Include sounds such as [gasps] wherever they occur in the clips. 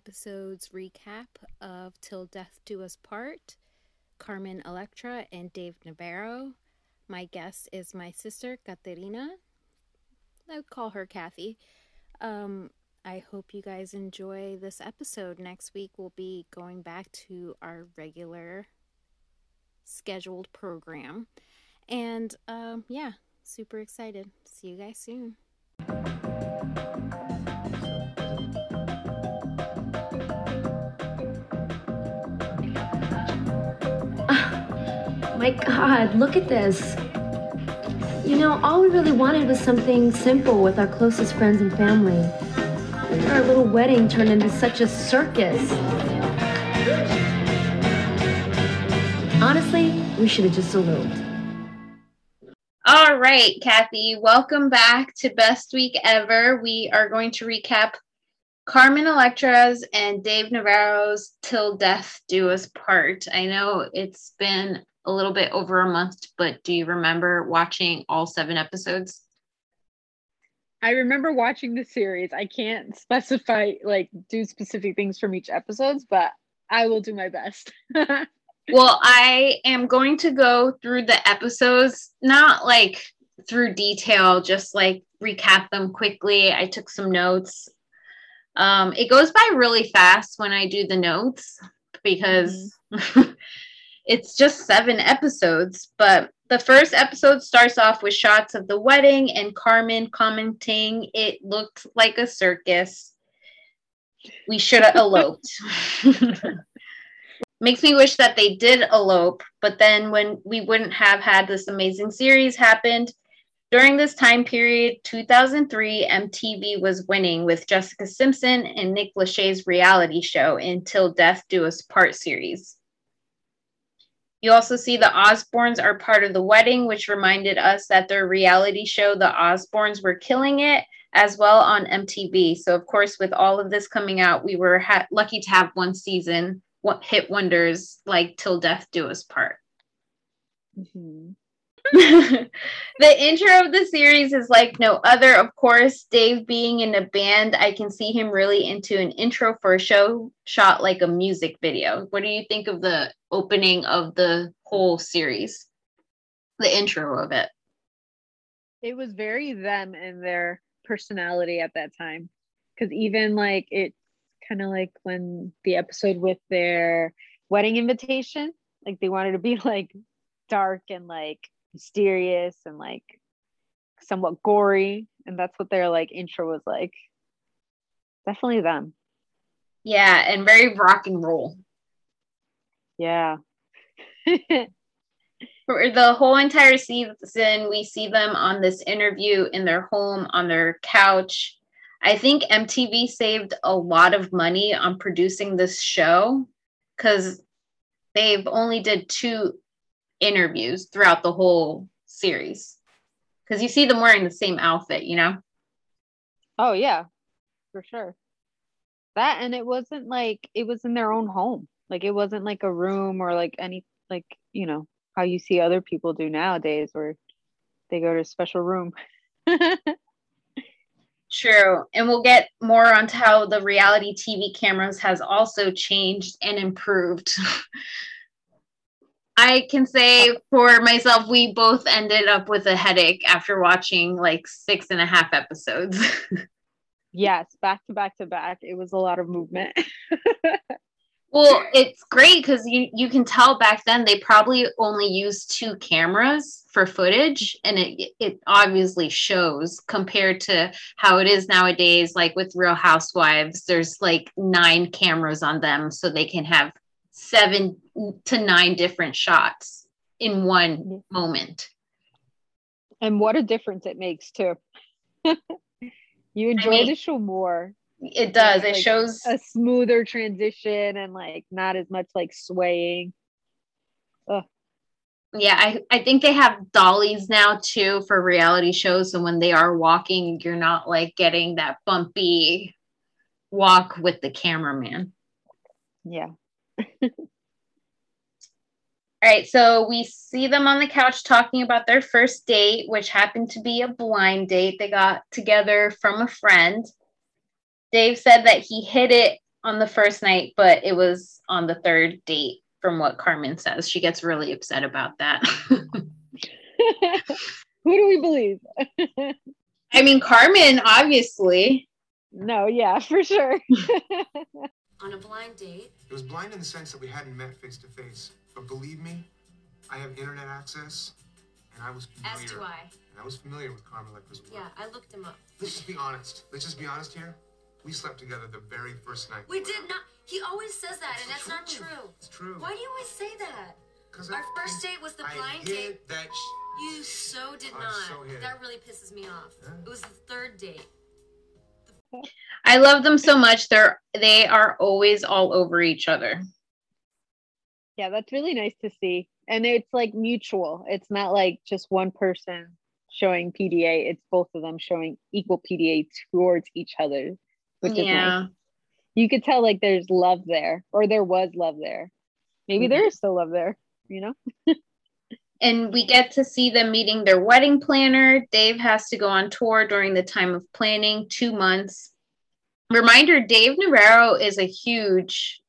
episode's recap of Till Death Do Us Part. Carmen Electra and Dave Navarro. My guest is my sister, Katerina. I would call her Kathy. Um, I hope you guys enjoy this episode. Next week, we'll be going back to our regular scheduled program. And um, yeah, super excited. See you guys soon. My God, look at this. You know, all we really wanted was something simple with our closest friends and family. Our little wedding turned into such a circus. Honestly, we should have just eloped. All right, Kathy, welcome back to Best Week Ever. We are going to recap Carmen Electra's and Dave Navarro's Till Death Do Us Part. I know it's been a little bit over a month, but do you remember watching all seven episodes? I remember watching the series. I can't [laughs] specify like do specific things from each episodes, but I will do my best. [laughs] well, I am going to go through the episodes, not like through detail, just like recap them quickly. I took some notes. Um, it goes by really fast when I do the notes because mm-hmm. [laughs] it's just seven episodes, but the first episode starts off with shots of the wedding and Carmen commenting it looked like a circus. We should have [laughs] eloped. [laughs] Makes me wish that they did elope, but then when we wouldn't have had this amazing series happened. During this time period, 2003, MTV was winning with Jessica Simpson and Nick Lachey's reality show Until Death Do Us Part series. You also see the Osbournes are part of the wedding, which reminded us that their reality show, The Osbournes, were killing it as well on MTV. So, of course, with all of this coming out, we were ha- lucky to have one season what hit wonders like Till Death Do Us Part. Mm-hmm. [laughs] the intro of the series is like no other. Of course, Dave being in a band, I can see him really into an intro for a show shot like a music video. What do you think of the opening of the whole series? The intro of it. It was very them and their personality at that time. Because even like it kind of like when the episode with their wedding invitation, like they wanted to be [laughs] like dark and like mysterious and like somewhat gory. And that's what their like intro was like. Definitely them. Yeah and very rock and roll. Yeah. [laughs] For the whole entire season we see them on this interview in their home on their couch. I think mtv saved a lot of money on producing this show because they've only did two interviews throughout the whole series because you see them wearing the same outfit, you know? Oh, yeah, for sure. That and it wasn't like it was in their own home. Like it wasn't like a room or like any, like, you know, how you see other people do nowadays where they go to a special room. [laughs] True. And we'll get more onto how the reality TV cameras has also changed and improved [laughs] I can say for myself, we both ended up with a headache after watching like six and a half episodes. [laughs] yes, back to back to back. It was a lot of movement. [laughs] well, it's great because you you can tell back then they probably only used two cameras for footage, and it it obviously shows compared to how it is nowadays. Like with Real Housewives, there's like nine cameras on them, so they can have seven to nine different shots in one moment. And what a difference it makes too. [laughs] you enjoy I mean, the show more. It does. It like shows a smoother transition and like not as much like swaying. Ugh. Yeah, I, I think they have dollies now too for reality shows. So when they are walking, you're not like getting that bumpy walk with the cameraman. Yeah. [laughs] All right, so we see them on the couch talking about their first date, which happened to be a blind date. They got together from a friend. Dave said that he hit it on the first night, but it was on the third date, from what Carmen says. She gets really upset about that. [laughs] Who do we believe? [laughs] I mean, Carmen, obviously. No, yeah, for sure. On a blind date? It was blind in the sense that we hadn't met face to face. But believe me, I have internet access, and I was familiar. As do I. And I was familiar with Carmen Electra's work. Yeah, I looked him up. Let's just be honest. Let's just be honest here. We slept together the very first night. We did not. He always says that, and that's not true. It's true. Why do you always say that? Because Our first date was the I blind date. That You so did I not. so that really pisses me off. Yeah. It was the third date. I love them so much. They're they are always all over each other. yeah, that's really nice to see. And it's like mutual. It's not like just one person showing PDA. It's both of them showing equal PDA towards each other, which is nice. yeah. You could tell like there's love there, or there was love there. Maybe Mhm. there is still love there, you know? [laughs] And we get to see them meeting their wedding planner. Dave has to go on tour during the time of planning, two months. Reminder Dave Navarro is a huge,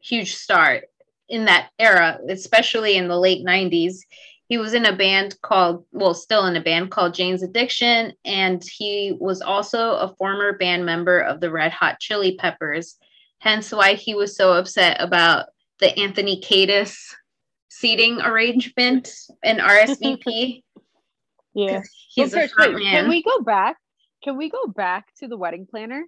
huge star in that era, especially in the late 90s. He was in a band called, well, still in a band called Jane's Addiction, and he was also a former band member of the Red Hot Chili Peppers. Hence why he was so upset about the Anthony Kiedis seating arrangement and RSVP. [laughs] Yeah. He's Well, a front wait, man. Can we go back? Can we go back to the wedding planner?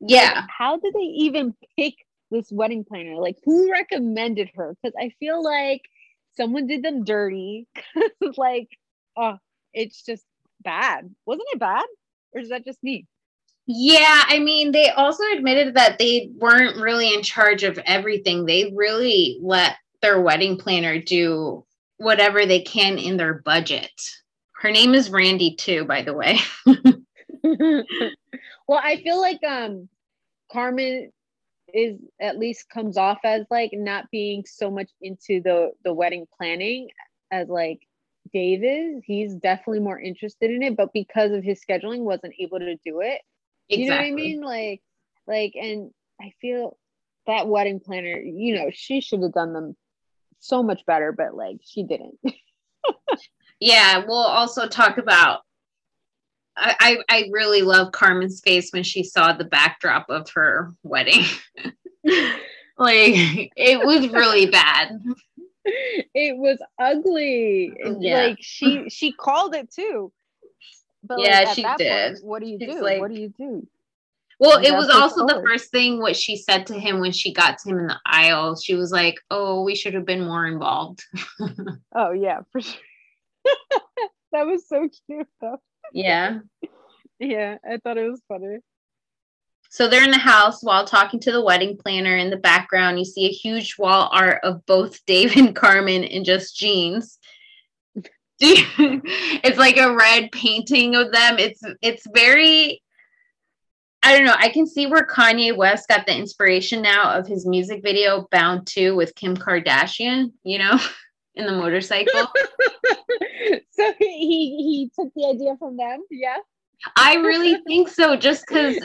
yeah. How did they even pick this wedding planner? Like, who recommended her? Because I feel like someone did them dirty. [laughs] like, oh, it's just bad. Wasn't it bad? Or is that just me? Yeah, I mean, they also admitted that they weren't really in charge of everything. They really let their wedding planner do whatever they can in their budget. Her name is Randy, too, by the way. [laughs] well, I feel like um Carmen is at least comes off as like not being so much into the the wedding planning as like Dave is. He's definitely more interested in it, but because of his scheduling, wasn't able to do it. You know what I mean? Like, like, and I feel that wedding planner, you know, she should have done them so much better, but like she didn't. [laughs] Yeah, we'll also talk about. I, I I really love Carmen's face when she saw the backdrop of her wedding. [laughs] like it was really bad. [laughs] it was ugly. Yeah. Like she she called it too. But Yeah, like, she did. Point, what do you She's do? like- what do you do? Well, it was also the first thing what she said to him when she got to him in the aisle. She was like, "Oh, we should have been more involved." [laughs] Oh yeah, for sure. [laughs] that was so cute though. yeah. Yeah, I thought it was funny. So they're in the house while talking to the wedding planner. In the background, you see a huge wall art of both [laughs] Dave and Carmen in just jeans. it's like a red painting of them. It's it's very I don't know. I can see where Kanye West got the inspiration now of his music video Bound 2 with Kim Kardashian, you know, [laughs] in the motorcycle. [laughs] so he he took the idea from them. Yeah. I really [laughs] think so, just because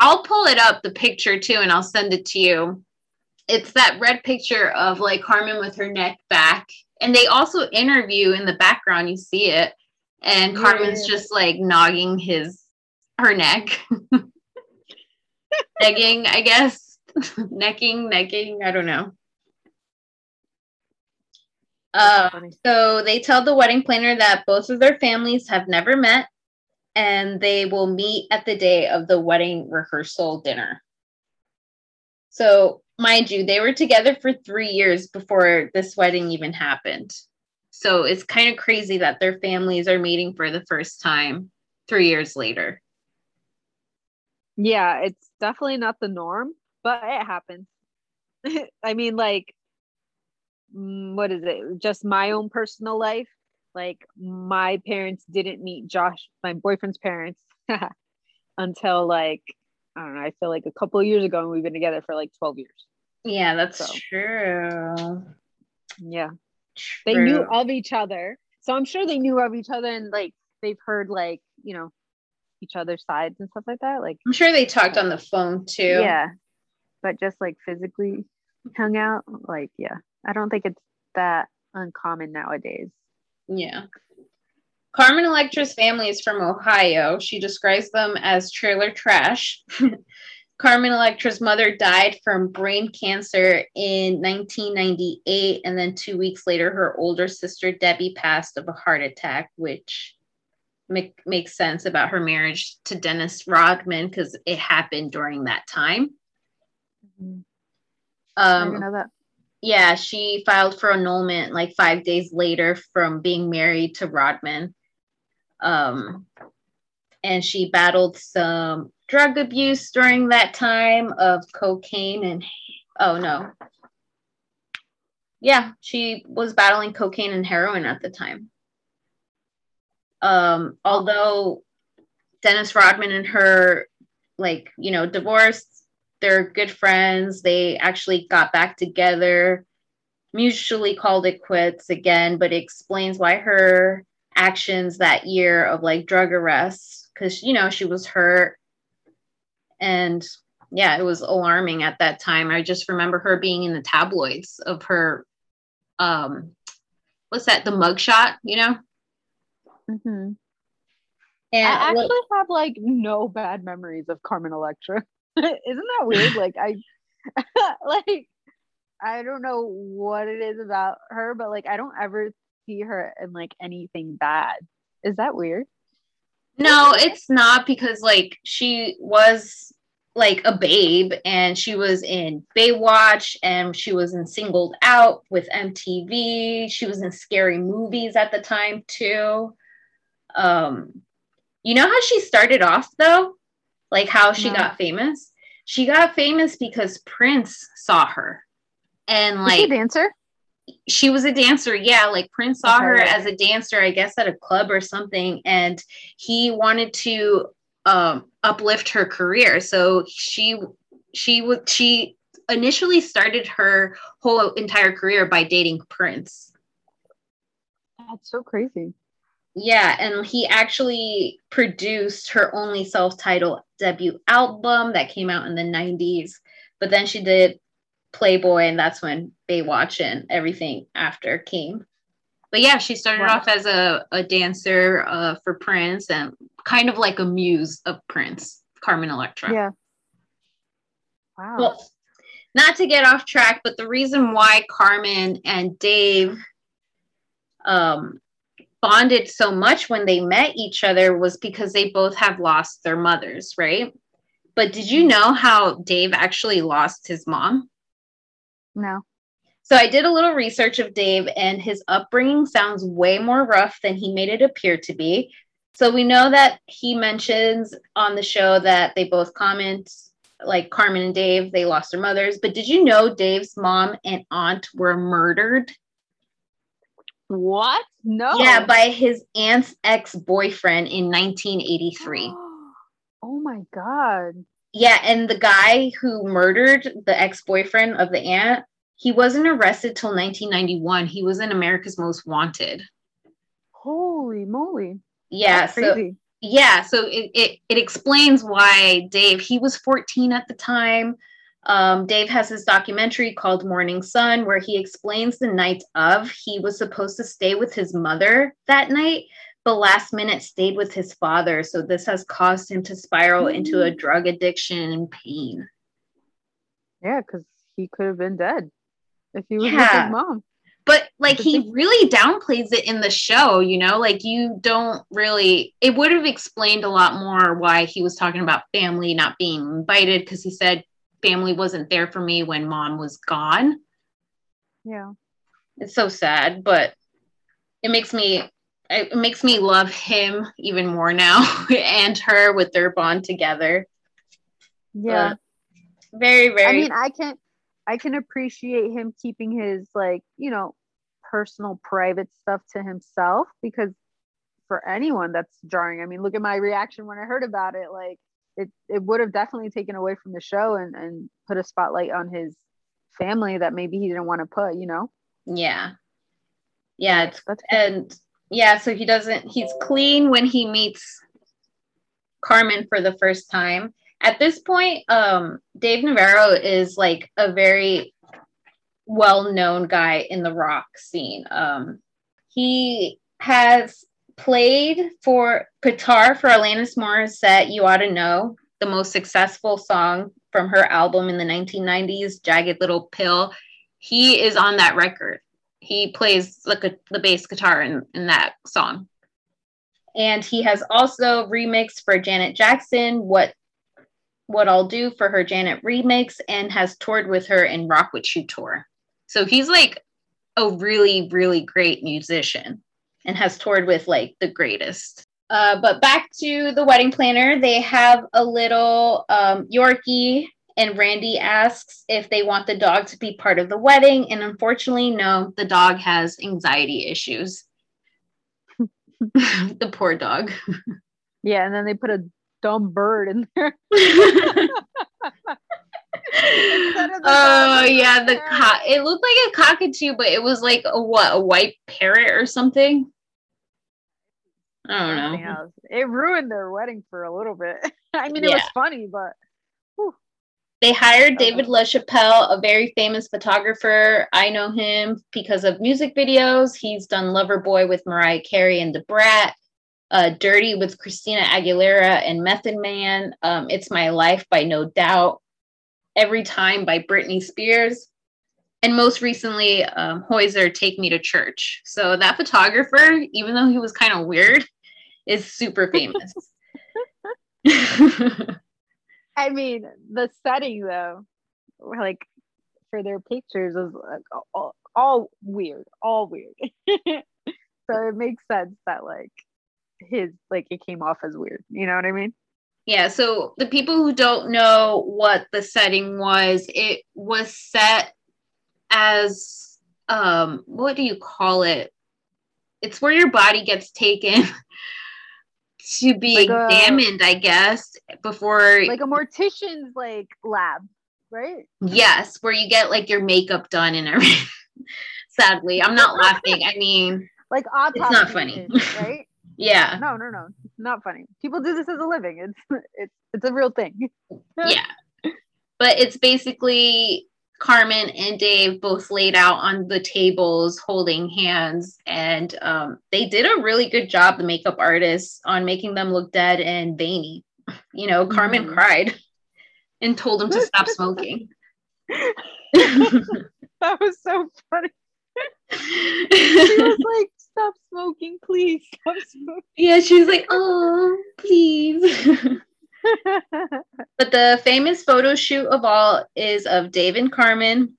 I'll pull it up, the picture too, and I'll send it to you. It's that red picture of like Carmen with her neck back. And they also interview in the background, you see it. And Carmen's Yeah. just like nogging his her neck. [laughs] Negging, I guess. Necking, necking, I don't know. Uh, so they tell the wedding planner that both of their families have never met and they will meet at the day of the wedding rehearsal dinner. So, mind you, they were together for three years before this wedding even happened. So, it's kind of crazy that their families are meeting for the first time three years later. Yeah, it's definitely not the norm, but it happens. [laughs] I mean, like, mm, what is it? Just my own personal life. Like, my parents didn't meet Josh, my boyfriend's parents, [laughs] until like, I don't know, I feel like a couple of years ago, and we've been together for like 12 years. Yeah, that's So. true. Yeah. They knew of each other. So I'm sure they knew of each other and like they've heard like, you know, each other's sides and stuff like that. Like I'm sure they talked on the phone too. yeah, but just like physically hung out, like yeah, I don't think it's that uncommon nowadays. Yeah. Carmen Electra's family is from Ohio. She describes them as trailer trash. [laughs] Carmen Electra's mother died from brain cancer in 1998, and then two weeks later, her older sister Debbie passed of a heart attack, which make, makes sense about her marriage to Dennis Rodman because it happened during that time. Mhm. Didn't Um, know that. yeah, she filed for annulment like five days later from being married to Rodman. Um, and she battled some drug abuse during that time of cocaine and oh no. Yeah, she was battling cocaine and heroin at the time. Um, although Dennis Rodman and her, like, you know, divorced, they're good friends. They actually got back together, mutually called it quits again, but it explains why her actions that year of like drug arrests, because, you know, she was hurt. And yeah, it was alarming at that time. I just remember her being in the tabloids of her, um, what's that, the mugshot, you know? Hmm And I actually have like no bad memories of Carmen Electra. [laughs] Isn't that weird? [laughs] Like I [laughs] like I don't know what it is about her, but like I don't ever see her in like anything bad. Is that weird? No, it's not because like she was like a babe and she was in Baywatch and she was in Singled Out with MTV. She was in scary movies at the time too. Um you know how she started off though? Like how she No. got famous? She got famous because Prince saw her. And Is she a like dancer? she was a dancer yeah like prince saw Okay, her as a dancer i guess at a club or something and he wanted to um uplift her career so she she would she initially started her whole entire career by dating prince That's so crazy. Yeah and he actually produced her only self-titled debut album that came out in the 90s but then she did playboy and that's when baywatch and everything after came but yeah she started Wow. off as a, a dancer uh, for prince and kind of like a muse of prince carmen electra Yeah. Wow. well, not to get off track, but the reason why Carmen and Dave um, bonded so much when they met each other was because they both have lost their mothers, right? But did you mm. know how Dave actually lost his mom? no. So I did a little research of Dave, and his upbringing sounds way more rough than he made it appear to be. So we know that he mentions on the show that they both comment, like Carmen and Dave, they lost their mothers. But did you know Dave's mom and aunt were murdered? What? No. Yeah, by his aunt's ex boyfriend in 1983. [gasps] oh my god. Yeah, and the guy who murdered the ex boyfriend of the aunt, he wasn't arrested till 1991. He was in America's Most Wanted. Holy moly. Yeah, so crazy. yeah, so it, it it explains why Dave he was 14 at the time. Um, Dave has his documentary called Morning Sun, where he explains the night of he was supposed to stay with his mother that night, but last minute stayed with his father. So this has caused him to spiral into a drug addiction and pain. yeah, because he could have been dead if he was with Yeah. his mom. But like he really downplays it in the show, you know, like you don't really it would have explained a lot more why he was talking about family not being invited because he said family wasn't there for me when mom was gone. Yeah. It's so sad, but it makes me it makes me love him even more now [laughs] and her with their bond together. Yeah. Very, very I mean, I can I can appreciate him keeping his like, you know, personal private stuff to himself because for anyone that's jarring. I mean, look at my reaction when I heard about it. Like it it would have definitely taken away from the show and and put a spotlight on his family that maybe he didn't want to put, you know. yeah. Yeah, it's That's and yeah, so he doesn't he's clean when he meets Carmen for the first time. At this point, um, Dave Navarro is like a very well-known guy in the rock scene. Um, he has played for guitar for Alanis Morissette, You Ought to Know, the most successful song from her album in the 1990s, Jagged Little Pill. He is on that record. He plays the, the bass guitar in, in that song. And he has also remixed for Janet Jackson, What What I'll Do for her Janet remix, and has toured with her in Rock With You tour. So he's like a really, really great musician and has toured with like the greatest. Uh, but back to the wedding planner, they have a little um, Yorkie, and Randy asks if they want the dog to be part of the wedding. And unfortunately, no, the dog has anxiety issues. [laughs] the poor dog. Yeah, and then they put a dumb bird in there. [laughs] [laughs] Instead of the oh yeah, the co- it looked like a cockatoo, but it was like a what, a white parrot or something. I don't know. It ruined their wedding for a little bit. [laughs] I mean, it Yeah. was funny, but They hired David. LaChapelle, a very famous photographer. I know him because of music videos. He's done Loverboy with Mariah Carey and The Brat, uh, Dirty with Christina Aguilera and Method Man, um, It's My Life by No Doubt, Every Time by Britney Spears, and most recently, um, Hozier, Take Me to Church. So that photographer, even though he was kind of weird, is super famous. [laughs] [laughs] I mean, the setting though, like for their pictures was like all, all weird, all weird. [laughs] so it makes sense that like his like it came off as weird. You know what I mean? Yeah, so the people who don't know what the setting was, it was set as um what do you call it? It's where your body gets taken [laughs] to be Like examined, I guess, before Like a mortician's like lab, right? yes, where you get like your makeup done and everything. [laughs] Sadly, I'm not laughing. I mean, Like autopsy. not funny. right? [laughs] yeah. No, no, no, not funny. People do this as a living. It's [laughs] it's it's a real thing. [laughs] yeah. But it's basically Carmen and Dave both laid out on the tables holding hands. And um, they did a really good job, the makeup artists, on making them look dead and veiny. [laughs] You know, Carmen Mhm. cried and told him to stop smoking. That was so funny. She was like, "Stop smoking, please. Stop smoking. yeah, she was like, oh, please. [laughs] But the famous photo shoot of all is of Dave and Carmen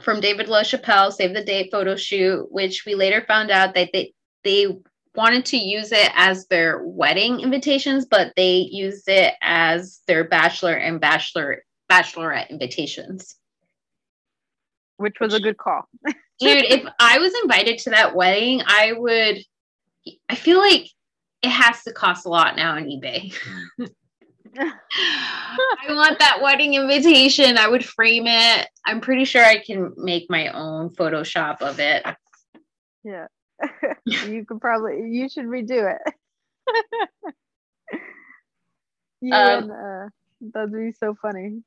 from David LaChapelle Save the Date photo shoot, which we later found out that they they wanted to use it as their wedding invitations, but they used it as their bachelor and bachelor bachelorette invitations. Which was a good call. [laughs] Dude, if I was invited to that wedding, I would I feel like it has to cost a lot now on eBay. [laughs] I want that wedding invitation. I would frame it. I'm pretty sure I can make my own Photoshop of it. Yeah. [laughs] you could probably you should redo it. [laughs] you Um, and uh that'd be so funny.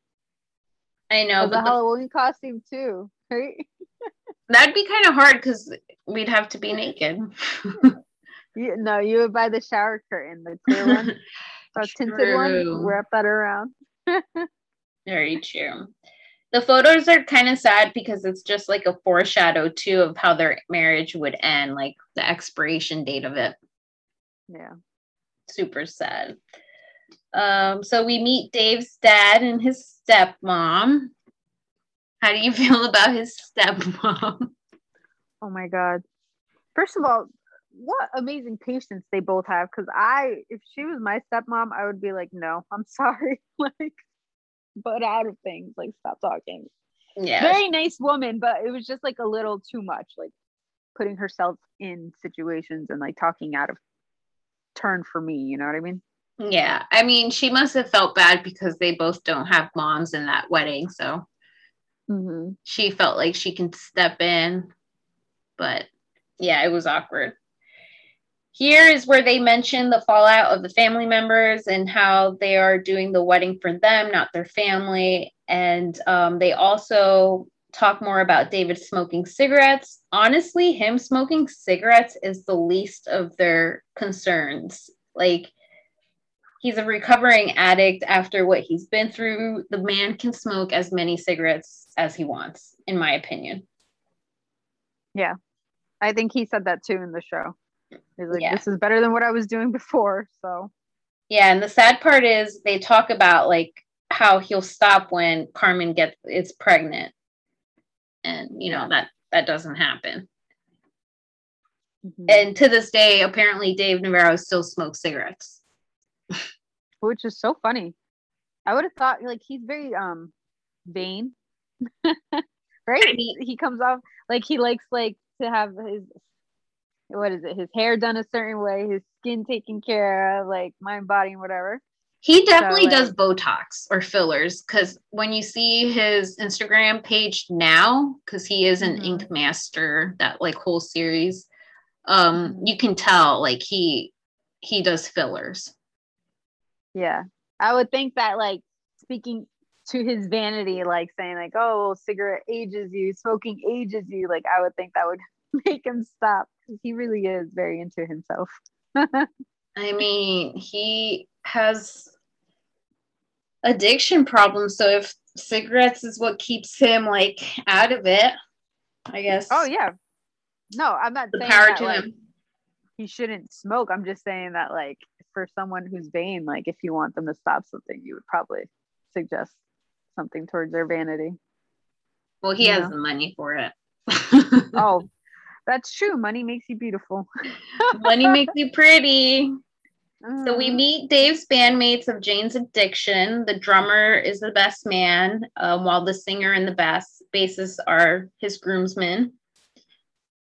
I know, a but the- Halloween costume too, right? That'd be kind of hard because we'd have to be naked. [laughs] You, no, you would buy the shower curtain, the clear one, [laughs] the tinted one, wrap that around. [laughs] Very true. The photos are kind of sad because it's just like a foreshadow too of how their marriage would end, like the expiration date of it. Yeah. super sad. Um, so we meet Dave's dad and his stepmom. How do you [laughs] feel about his stepmom? Oh my god. First of all, what amazing patience they both have. Cause I if she was my stepmom, I would be like, no, I'm [laughs] sorry. like but out of things. Like stop talking. Yeah, Very nice woman, but it was just like a little too much, like putting herself in situations and like talking out of turn for me, you know what I mean? yeah. I mean, she must have felt bad because they both don't have moms in that wedding, so Mm-hmm. she felt like she can step in. But yeah, it was awkward. here is where they mention the fallout of the family members and how they are doing the wedding for them, not their family. And um, they also talk more about David smoking cigarettes. Honestly, him smoking cigarettes is the least of their concerns. Like, he's a recovering addict after what he's been through. The man can smoke as many cigarettes as he wants, in my opinion. Yeah. I think he said that too in the show. He's like, Yeah. this is better than what I was doing before. So Yeah, and the sad part is they talk about like how he'll stop when Carmen gets is pregnant. And you know that that doesn't happen. mhm. And to this day, apparently Dave Navarro still smokes cigarettes. [laughs] which is so funny. I would have thought like he's very um vain. [laughs] right? He, he comes off like he likes like to have his what is it, his hair done a certain way, his skin taken care of, like mind, body, and whatever. He definitely like- does Botox or fillers because when you see his Instagram page now, because he is an Mhm. ink master, that like whole series, um, Mhm. you can tell like he he does fillers. Yeah. I would think that like speaking to his vanity, like saying like, oh, cigarette ages you, smoking ages you, like I would think that would [laughs] make him stop. He really is very into himself. [laughs] I mean, he has addiction problems, so if cigarettes is what keeps him like out of it, I guess. Oh yeah. No, I'm not the saying power that, to like, him. he shouldn't smoke. I'm just saying that like for someone who's vain, like if you want them to stop something, you would probably suggest something towards their vanity. Well, he yeah. has the money for it. [laughs] [laughs] Oh, that's true. Money makes you beautiful. [laughs] money makes you pretty. So we Mhm. meet Dave's bandmates of Jane's Addiction. The drummer is the best man, um, while the singer and the bass bassist are his groomsmen.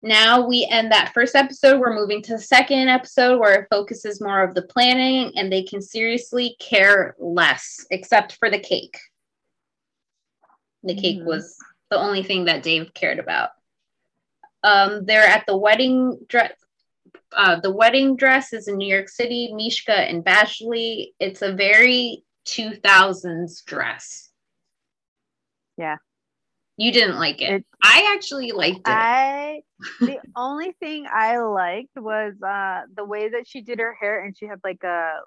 Now we end that first episode. We're moving to the second episode where it focuses more of the planning and they can seriously care less, except for the cake. The cake Mhm. was the only thing that Dave cared about. Um, they're at the wedding dress uh, the wedding dress is in New York City, Mischka and Badgley. It's a very 2000s dress. Yeah. You didn't like it. It- I actually liked it. I [laughs] the only thing I liked was uh the way that she did her hair and she had like a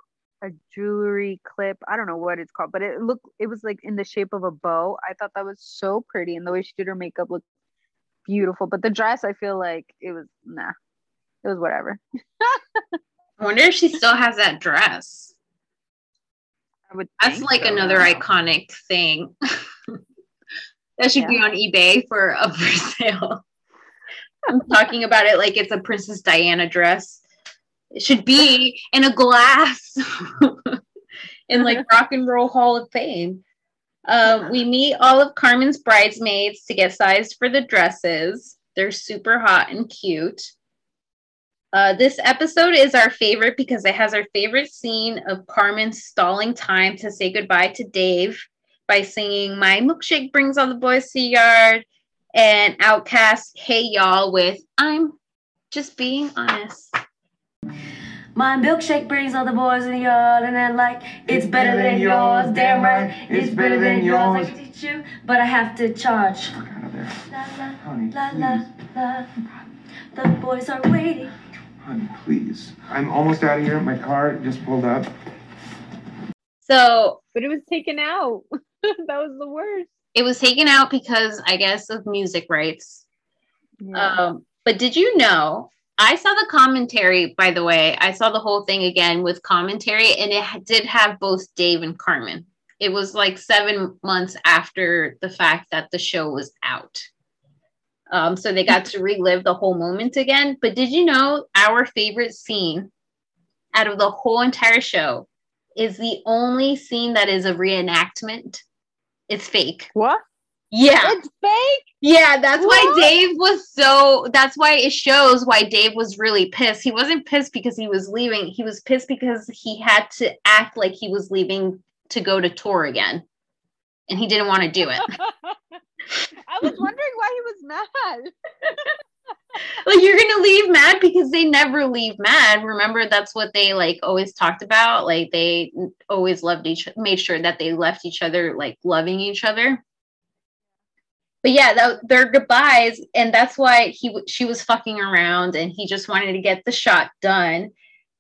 a jewelry clip. I don't know what it's called, but it looked it was like in the shape of a bow. I thought that was so pretty and the way she did her makeup looked beautiful. But the dress I feel like it was nah. It was whatever. [laughs] I wonder if she still has that dress. I would That's like so. another iconic thing. [laughs] that should be on eBay for up [laughs] for sale. I'm talking about it like it's a Princess Diana dress. It should be [laughs] in a glass [laughs] in like Rock and Roll Hall of Fame. Uh, we meet all of Carmen's bridesmaids to get sized for the dresses. They're super hot and cute. Uh, this episode is our favorite because it has our favorite scene of Carmen stalling time to say goodbye to Dave by singing My Milkshake Brings All the Boys to the Yard and OutKast Hey Y'all with I'm Just Being Honest. My milkshake brings all the boys in the yard, and then like it's better than yours. Damn right, it's better than yours. I can teach you, but I have to charge. Out of there. La la Honey, la please. la la. The boys are waiting. Honey, please. I'm almost out of here. My car just pulled up. So But it was taken out. [laughs] [laughs] that was the worst. it was taken out because I guess of music rights. Yeah. Um, but did you know? I saw the commentary, by the way. I saw the whole thing again with commentary, and it did have both Dave and Carmen. It was like seven months after the fact that the show was out. Um, so they got to [laughs] relive the whole moment again. But did you know our favorite scene out of the whole entire show is the only scene that is a reenactment? It's fake. what? Yeah. It's fake. Yeah, that's why Dave was so. That's why it shows why Dave was really pissed. He wasn't pissed because he was leaving. He was pissed because he had to act like he was leaving to go to tour again, and he didn't want to do it. [laughs] I was wondering why he was mad. [laughs] [laughs] like you're gonna leave mad because they never leave mad. Remember, that's what they like always talked about. Like they always loved each, made sure that they left each other like loving each other. But yeah, that, their goodbyes, and that's why he she was fucking around, and he just wanted to get the shot done.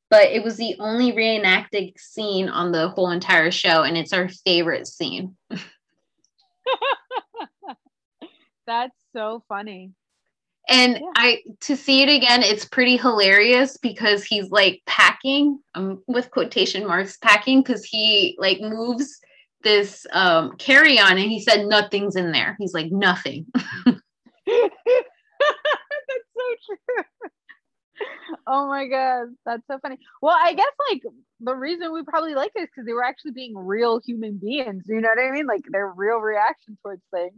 But it was the only reenacted scene on the whole entire show, and it's our favorite scene. [laughs] That's so funny. And Yeah. I to see it again, it's pretty hilarious because he's like packing, um, with quotation marks, packing because he like moves this um carry-on and he said nothing's in there. He's like nothing. [laughs] [laughs] That's so true. Oh my god, that's so funny. Well, I guess like the reason we probably like it is because they were actually being real human beings. You know what I mean? Like their real reaction towards things,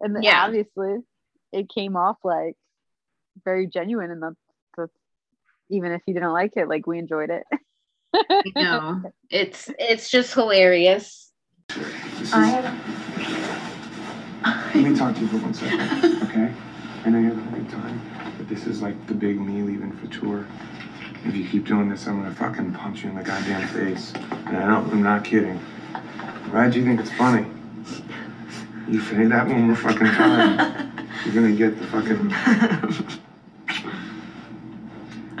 and then Yeah. obviously it came off like very genuine. And that's, that's even if you didn't like it, like we enjoyed it. You know, it's it's just hilarious. This is, I [laughs] let me talk to you for one second, okay? I know you're having a good time, but this is like the big me leaving for tour. If you keep doing this, I'm gonna fucking punch you in the goddamn face. And I don't, I'm not kidding. Why do you think it's funny? You say that one more fucking time, [laughs] you're gonna get the fucking. [laughs]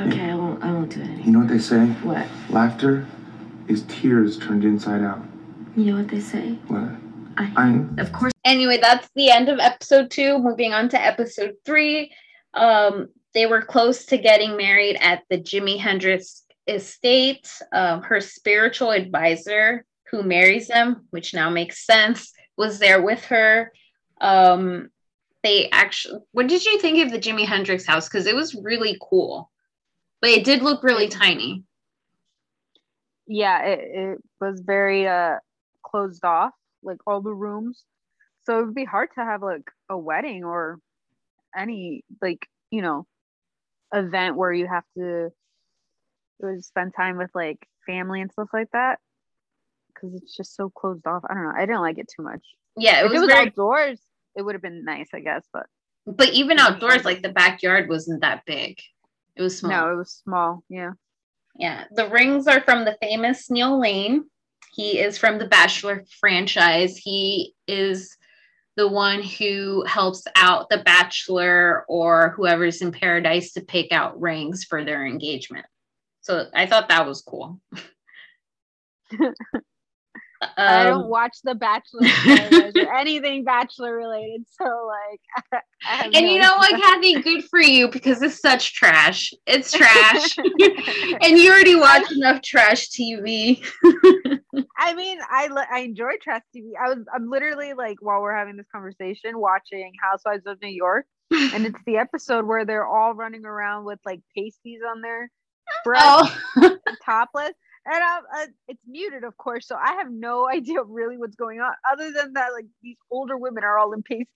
[laughs] okay, I won't. I won't do it. anymore. You know what they say? What? Laughter is tears turned inside out. You know what they say? What? I. I. Of course. Anyway, that's the end of episode two. Moving on to episode three. Um, they were close to getting married at the Jimi Hendrix estate. Um, her spiritual advisor, who marries them, which now makes sense, was there with her. Um, they actually, what did you think of the Jimi Hendrix house? Because it was really cool, but it did look really tiny. yeah, it, it was very uh closed off, like all the rooms. So it would be hard to have like a wedding or any like, you know, event where you have to spend time with like family and stuff like that. Cause it's just so closed off. I don't know. I didn't like it too much. Yeah, it if was, it was very, outdoors, it would have been nice, I guess. But but even outdoors, like the backyard wasn't that big. It was small. no, it was small. Yeah. Yeah, the rings are from the famous Neil Lane. He is from the Bachelor franchise. He is the one who helps out the Bachelor or whoever's in paradise to pick out rings for their engagement. So I thought that was cool. [laughs] I Um, don't watch The Bachelor [laughs] or anything Bachelor related. So like, [laughs] and no you know what. Kathy? Good for you because it's such trash. It's trash. [laughs] and you already watch enough trash TV. I mean, I li- I enjoy trash TV. I was I'm literally like while we're having this conversation watching Housewives of New York, and it's the episode where they're all running around with like pasties on their breath, Oh, topless, and I, uh, it's muted, of course, so I have no [laughs] idea really what's going on. Other than that, like these older women are all in pasties.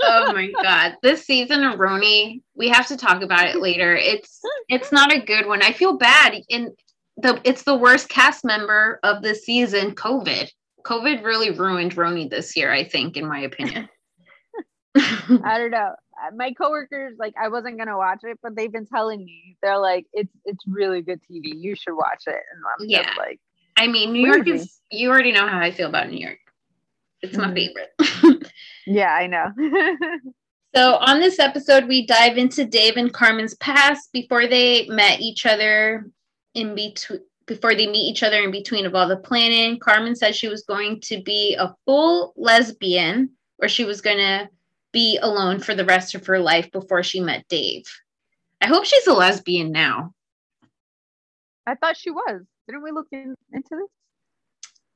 oh [laughs] my god. This season of RHONY we have to talk about it later. It's it's not a good one. I feel bad. And the it's the worst cast member of the season covid. Covid really ruined RHONY this year i think in my opinion I don't know. Uh, My coworkers, like, I wasn't gonna watch it, but they've been telling me they're like, it's it's really good TV. You should watch it. And I'm Yeah. just like, i mean new york is you already know how i feel about new york it's my Mhm. favorite [laughs] yeah, I know. [laughs] So on this episode, we dive into Dave and Carmen's past before they met each other in between before they meet each other in between of all the planning. Carmen said she was going to be a full lesbian or she was gonna be alone for the rest of her life before she met Dave. I hope she's a lesbian now. I thought she was. Didn't we look in, into this?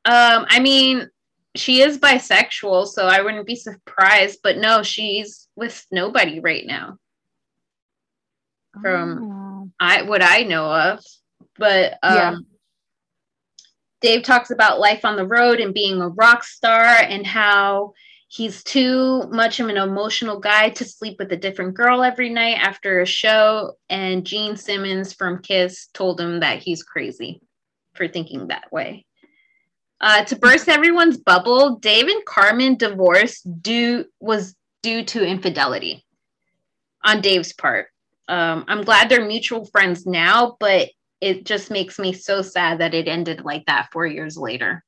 Um, I mean, she is bisexual, so I wouldn't be surprised, but no, she's with nobody right now. From- Oh. I what I know of. But um Yeah. Dave talks about life on the road and being a rock star and how he's too much of an emotional guy to sleep with a different girl every night after a show. And Gene Simmons from Kiss told him that he's crazy for thinking that way. Uh, to burst [laughs] everyone's bubble, Dave and Carmen divorce due was due to infidelity. on Dave's part. Um, I'm glad they're mutual friends now, but it just makes me so sad that it ended like that four years later.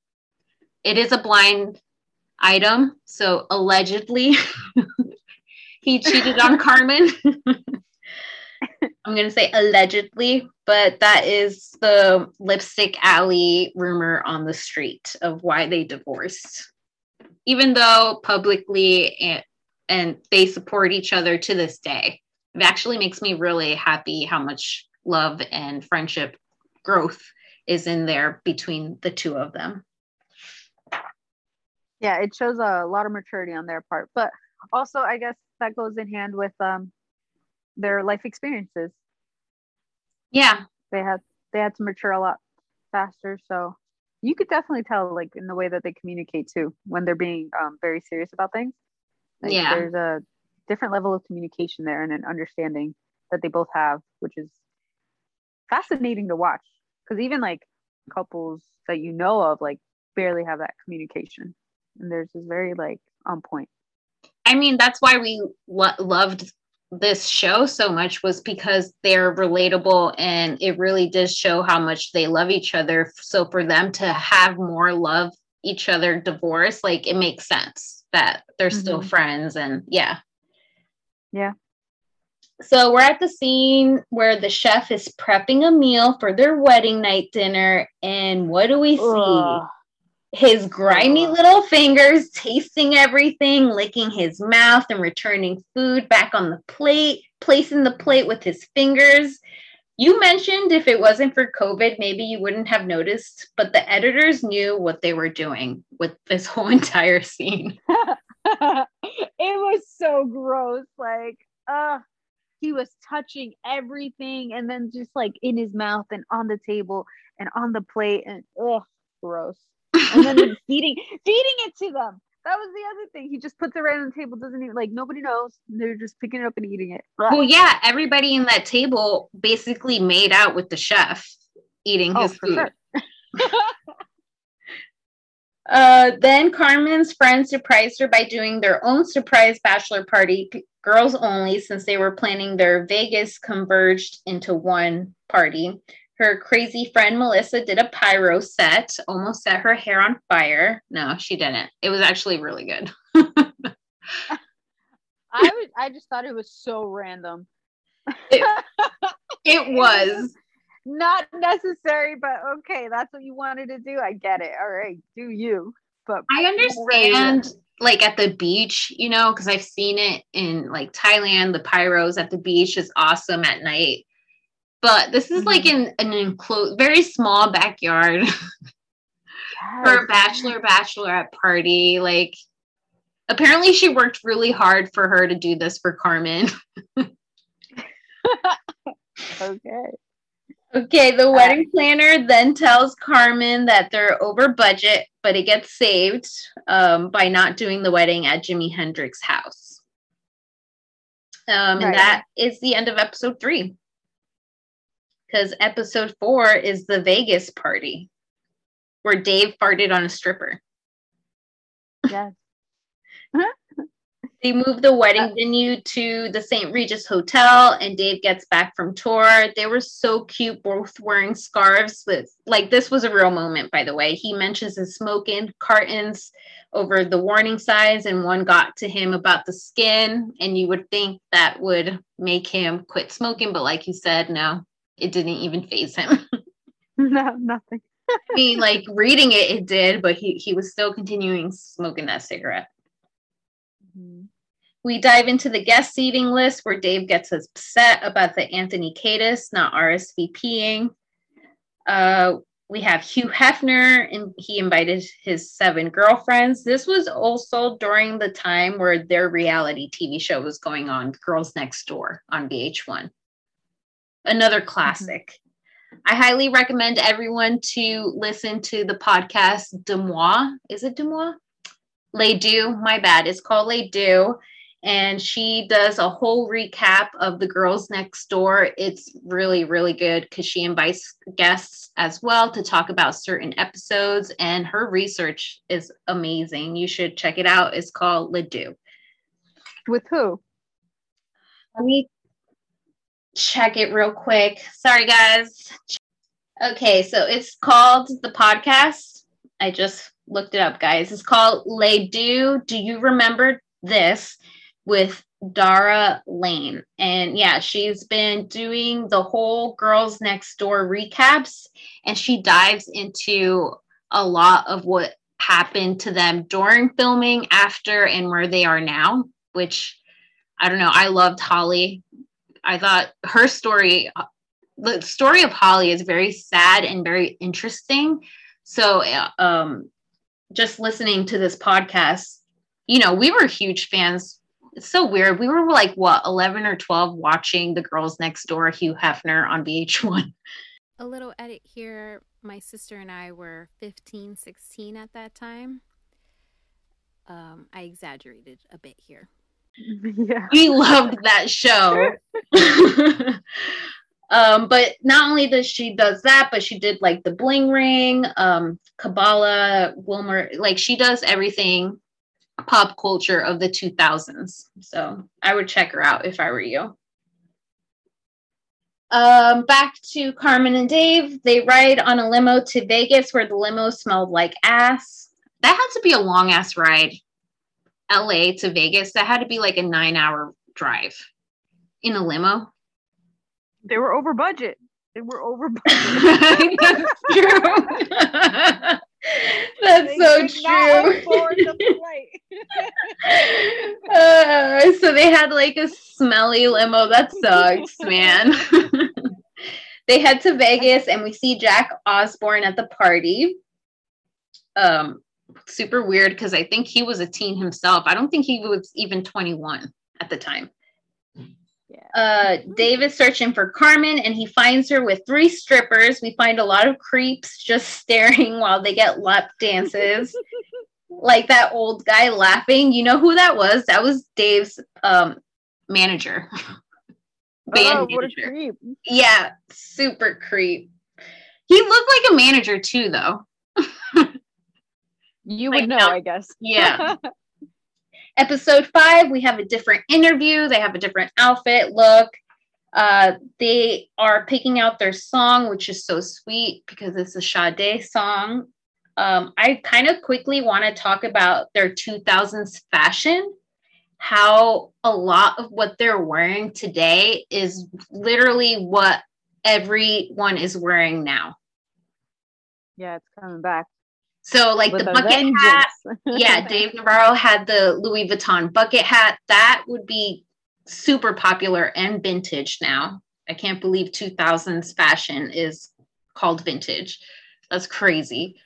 It is a blind item, so allegedly [laughs] he cheated on Carmen. [laughs] I'm gonna say allegedly, but that is the lipstick alley rumor on the street of why they divorced. Even though publicly and, and they support each other to this day, it actually makes me really happy how much love and friendship growth is in there between the two of them. Yeah, it shows a lot of maturity on their part, but also I guess that goes in hand with um their life experiences. Yeah, They had they had to mature a lot faster, so you could definitely tell like in the way that they communicate too when they're being um, very serious about things. Like, Yeah. there's a different level of communication there and an understanding that they both have, which is fascinating to watch. Because even like couples that you know of, like barely have that communication, and theirs is very like on point. I mean, that's why we lo- loved this show so much was because they're relatable and it really does show how much they love each other. So for them to have more love each other divorce, like it makes sense that they're still Mhm. friends and yeah. Yeah. So we're at the scene where the chef is prepping a meal for their wedding night dinner and what do we see? Ugh. His grimy little fingers tasting everything, licking his mouth and returning food back on the plate, placing the plate with his fingers. You mentioned if it wasn't for COVID, maybe you wouldn't have noticed, but the editors knew what they were doing with this whole [laughs] entire scene. [laughs] it was so gross. Like, uh, he was touching everything and then just like in his mouth and on the table and on the plate and ugh, gross. And then the feeding feeding it to them. That was the other thing. He just puts it right on the table, doesn't even like nobody knows. They're just picking it up and eating it. Ugh. well, yeah, everybody in that table basically made out with the chef eating Oh, his food. sure. [laughs] Uh, then Carmen's friends surprised her by doing their own surprise bachelor party, girls only, since they were planning their Vegas converged into one party. Her crazy friend Melissa did a pyro set, almost set her hair on fire. No, she didn't. It was actually really good. [laughs] I was I just thought it was so random. [laughs] It was. Not necessary, but okay, that's what you wanted to do. I get it. All right, do you. But I understand, like at the beach, you know, because I've seen it in like Thailand. The pyros at the beach is awesome at night. But this is like in an enclosed, very small backyard [laughs] for a bachelor bachelorette party. Like, apparently, she worked really hard for her to do this for Carmen. [laughs] [laughs] Okay. Okay, the wedding planner then tells Carmen that they're over budget, but it gets saved um, by not doing the wedding at Jimi Hendrix's house. Um, and that is the end of episode three. Because episode four is the Vegas party where Dave farted on a stripper. Yes. They move the wedding uh, venue to the St. Regis Hotel, and Dave gets back from tour. They were so cute, both wearing scarves. With like, this was a real moment, by the way. He mentions the smoking cartons over the warning signs, and one got to him about the skin. And you would think that would make him quit smoking, but like you said, no, it didn't even phase him. [laughs] no, nothing. I mean, [laughs] like reading it, it did, but he he was still continuing smoking that cigarette. Mhm. We dive into the guest seating list where Dave gets upset about the Anthony Kiedis not RSVPing. Uh, we have Hugh Hefner, and he invited his seven girlfriends. This was also during the time where their reality TV show was going on, Girls Next Door on VH1. Another mm-hmm. classic. I highly recommend everyone to listen to the podcast De Demois. Is it de Demois? Les Deux, my bad. It's called Les Deux. And she does a whole recap of the girls next door. It's really, really good because she invites guests as well to talk about certain episodes, and her research is amazing. You should check it out. It's called Les Deux. With who? Let me check it real quick. Sorry, guys. Okay, so it's called the podcast. I just looked it up, guys. It's called Les Do. Do you remember this with Dara Lane? And yeah, she's been doing the whole Girls Next Door recaps, and she dives into a lot of what happened to them during filming, after, and where they are now, which I don't know. I loved Holly. I thought her story, the story of Holly is very sad and very interesting. So, uh, um, just listening to this podcast, you know, we were huge fans. It's so weird. We were like, what, 11 or 12 watching The Girls Next Door, Hugh Hefner on VH1. [laughs] A little edit here. My sister and I were 15, 16 at that time. Um, I exaggerated a bit here. [laughs] yeah. we loved that show. [laughs] um, but not only does she does that, but she did like the bling ring, um, Kabbalah, Wilmer, like she does everything pop culture of the 2000s. So I would check her out if I were you. Um, back to Carmen and Dave. They ride on a limo to Vegas where the limo smelled like ass. That had to be a long ass ride. LA to Vegas. That had to be like a nine hour drive in a limo. They were over budget. They were over [laughs] budget. That's true. [laughs] That's They so true. afford the flight. [laughs] Uh, so they had like a smelly limo. That sucks, man. they head to Vegas and we see Jack Osbourne at the party. Um, super weird because I think he was a teen himself. I don't think he was even 21 at the time. Yeah. Uh, Dave is searching for Carmen and he finds her with three strippers. We find a lot of creeps just [laughs] staring while they get lap dances. [laughs] like that old guy laughing. You know who that was? That was Dave's um, manager. [laughs] Band oh, what a manager. creep. Yeah, super creep. He looked like a manager too, though. You would know, now- I guess. Yeah. [laughs] Episode five, we have a different interview. They have a different outfit, look. Uh, they are picking out their song, which is so sweet because it's a Sade song. Um, I kind of quickly want to talk about their 2000s fashion. How a lot of what they're wearing today is literally what everyone is wearing now. yeah, it's coming back. So, like with the bucket vengeance. hat, [laughs] yeah, Dave Navarro had the Louis Vuitton bucket hat. That would be super popular and vintage now. I can't believe 2000s fashion is called vintage. That's crazy.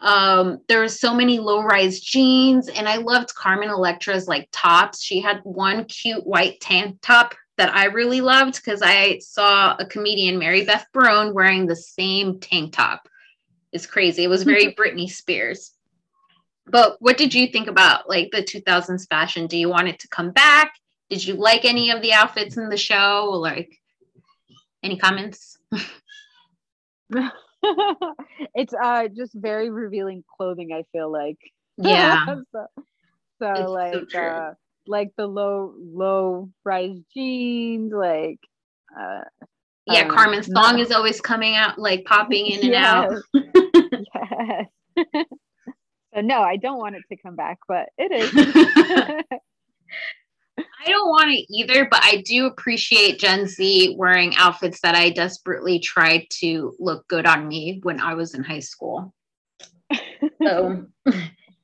Um, there were so many low-rise jeans, and I loved Carmen Electra's like tops. She had one cute white tank top that I really loved because I saw a comedian, Mary Beth Barone, wearing the same tank top. It's crazy. It was very [laughs] Britney Spears. But what did you think about like the 2000s fashion? Do you want it to come back? Did you like any of the outfits in the show? Like any comments? [laughs] it's uh just very revealing clothing, I feel like. [laughs] Yeah. so, so so like true. uh like the low low rise jeans, like uh Yeah, Um, Carmen's no. song is always coming out, like popping in and out. yes. [laughs] so no, I don't want it to come back, but it is. [laughs] [laughs] I don't want it either, but I do appreciate Gen Z wearing outfits that I desperately tried to look good on me when I was in high school. So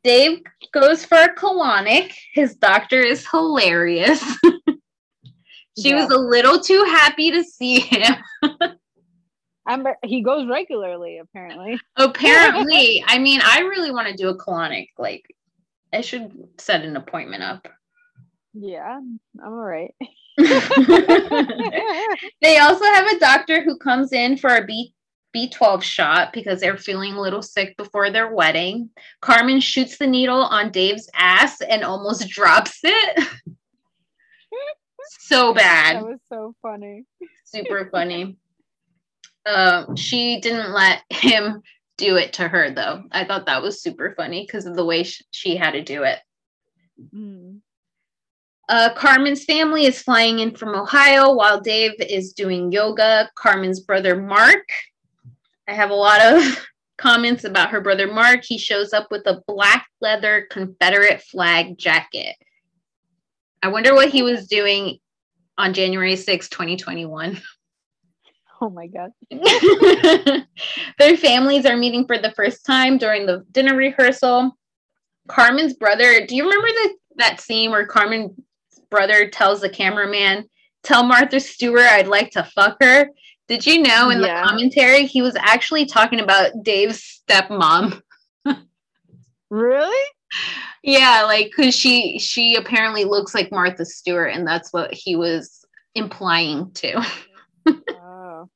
Dave goes for a colonic. His doctor is hilarious. She was a little too happy to see him. [laughs] I'm, he goes regularly, apparently. Apparently, [laughs] I mean, I really want to do a colonic. Like, I should set an appointment up. Yeah, I'm all right. [laughs] they also have a doctor who comes in for a B B12 shot because they're feeling a little sick before their wedding. Carmen shoots the needle on Dave's ass and almost drops it. So [laughs] bad. that was so funny. Super funny. Um, she didn't let him do it to her though. I thought that was super funny because of the way sh- she had to do it. Mm. Uh, Carmen's family is flying in from Ohio while Dave is doing yoga. Carmen's brother Mark. I have a lot of [laughs] comments about her brother Mark. He shows up with a black leather Confederate flag jacket. I wonder what he was doing on January 6, 2021. Oh my god. [laughs] Their families are meeting for the first time during the dinner rehearsal. Carmen's brother, do you remember the, that scene where Carmen's brother tells the cameraman, Tell Martha Stewart I'd like to fuck her? Did you know in Yeah. the commentary he was actually talking about Dave's stepmom? [laughs] Really? Yeah, like because she she apparently looks like Martha Stewart, and that's what he was implying to. Oh.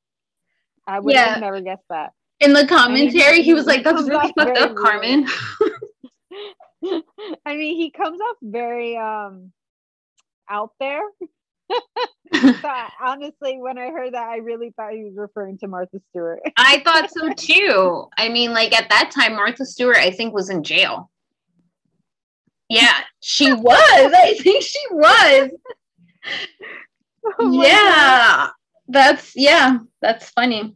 I would Yeah. have never guessed that. In the commentary, he, he- was like, "That's really fucked up, Carmen." [laughs] I mean, he comes off very um out there. [laughs] so I- honestly, when I heard that, I really thought he was referring to Martha Stewart. I thought so [laughs] too. I mean, like at that time, Martha Stewart, I think, was in jail. Yeah, [laughs] she was. I think she was. [laughs] Oh my God. yeah, that's yeah, that's funny.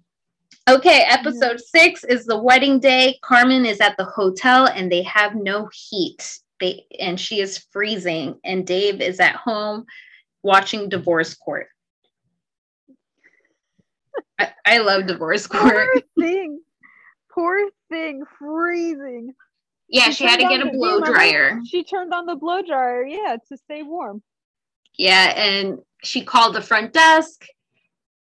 Okay, episode six is the wedding day. Carmen is at the hotel and they have no heat. They and she is freezing, and Dave is at home watching divorce court. I, I love divorce court. Poor [laughs] thing. Poor thing, freezing. Yeah, She she had to get a blow dryer. She turned on the blow dryer, yeah, to stay warm. Yeah, and she called the front desk